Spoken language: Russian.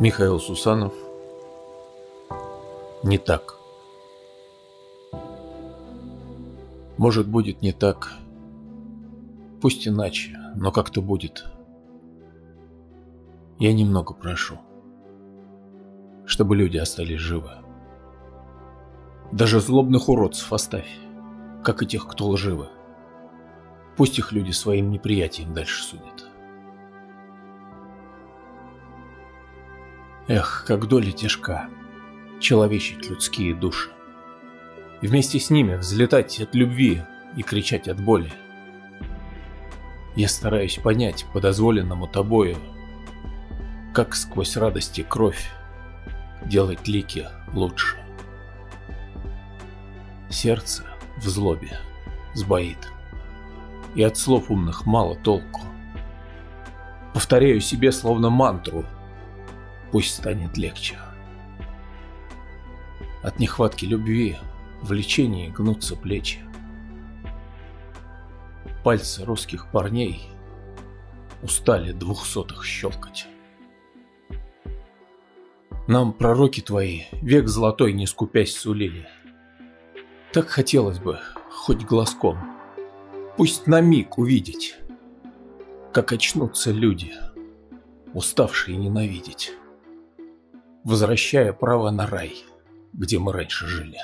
Михаил Сусанов. Не так. Может, будет не так. Пусть иначе, но как-то будет. Я немного прошу Чтобы люди остались живы. Даже злобных уродцев оставь Как и тех, кто лживы. Пусть их люди своим неприятием дальше судят Эх, как доля тяжка, человечить людские души. И вместе с ними взлетать от любви и кричать от боли. Я стараюсь понять по дозволенному тобою, как сквозь радость и кровь делать лики лучше. Сердце в злобе сбоит, и от слов умных мало толку. Повторяю себе словно мантру — пусть станет легче. От нехватки любви, влечений гнутся плечи. Пальцы русских парней устали двухсотых щелкать. Нам пророки твои век золотой не скупясь сулили. Так хотелось бы, хоть глазком, пусть на миг увидеть, как очнутся люди, уставшие ненавидеть возвращая право на рай, где мы раньше жили.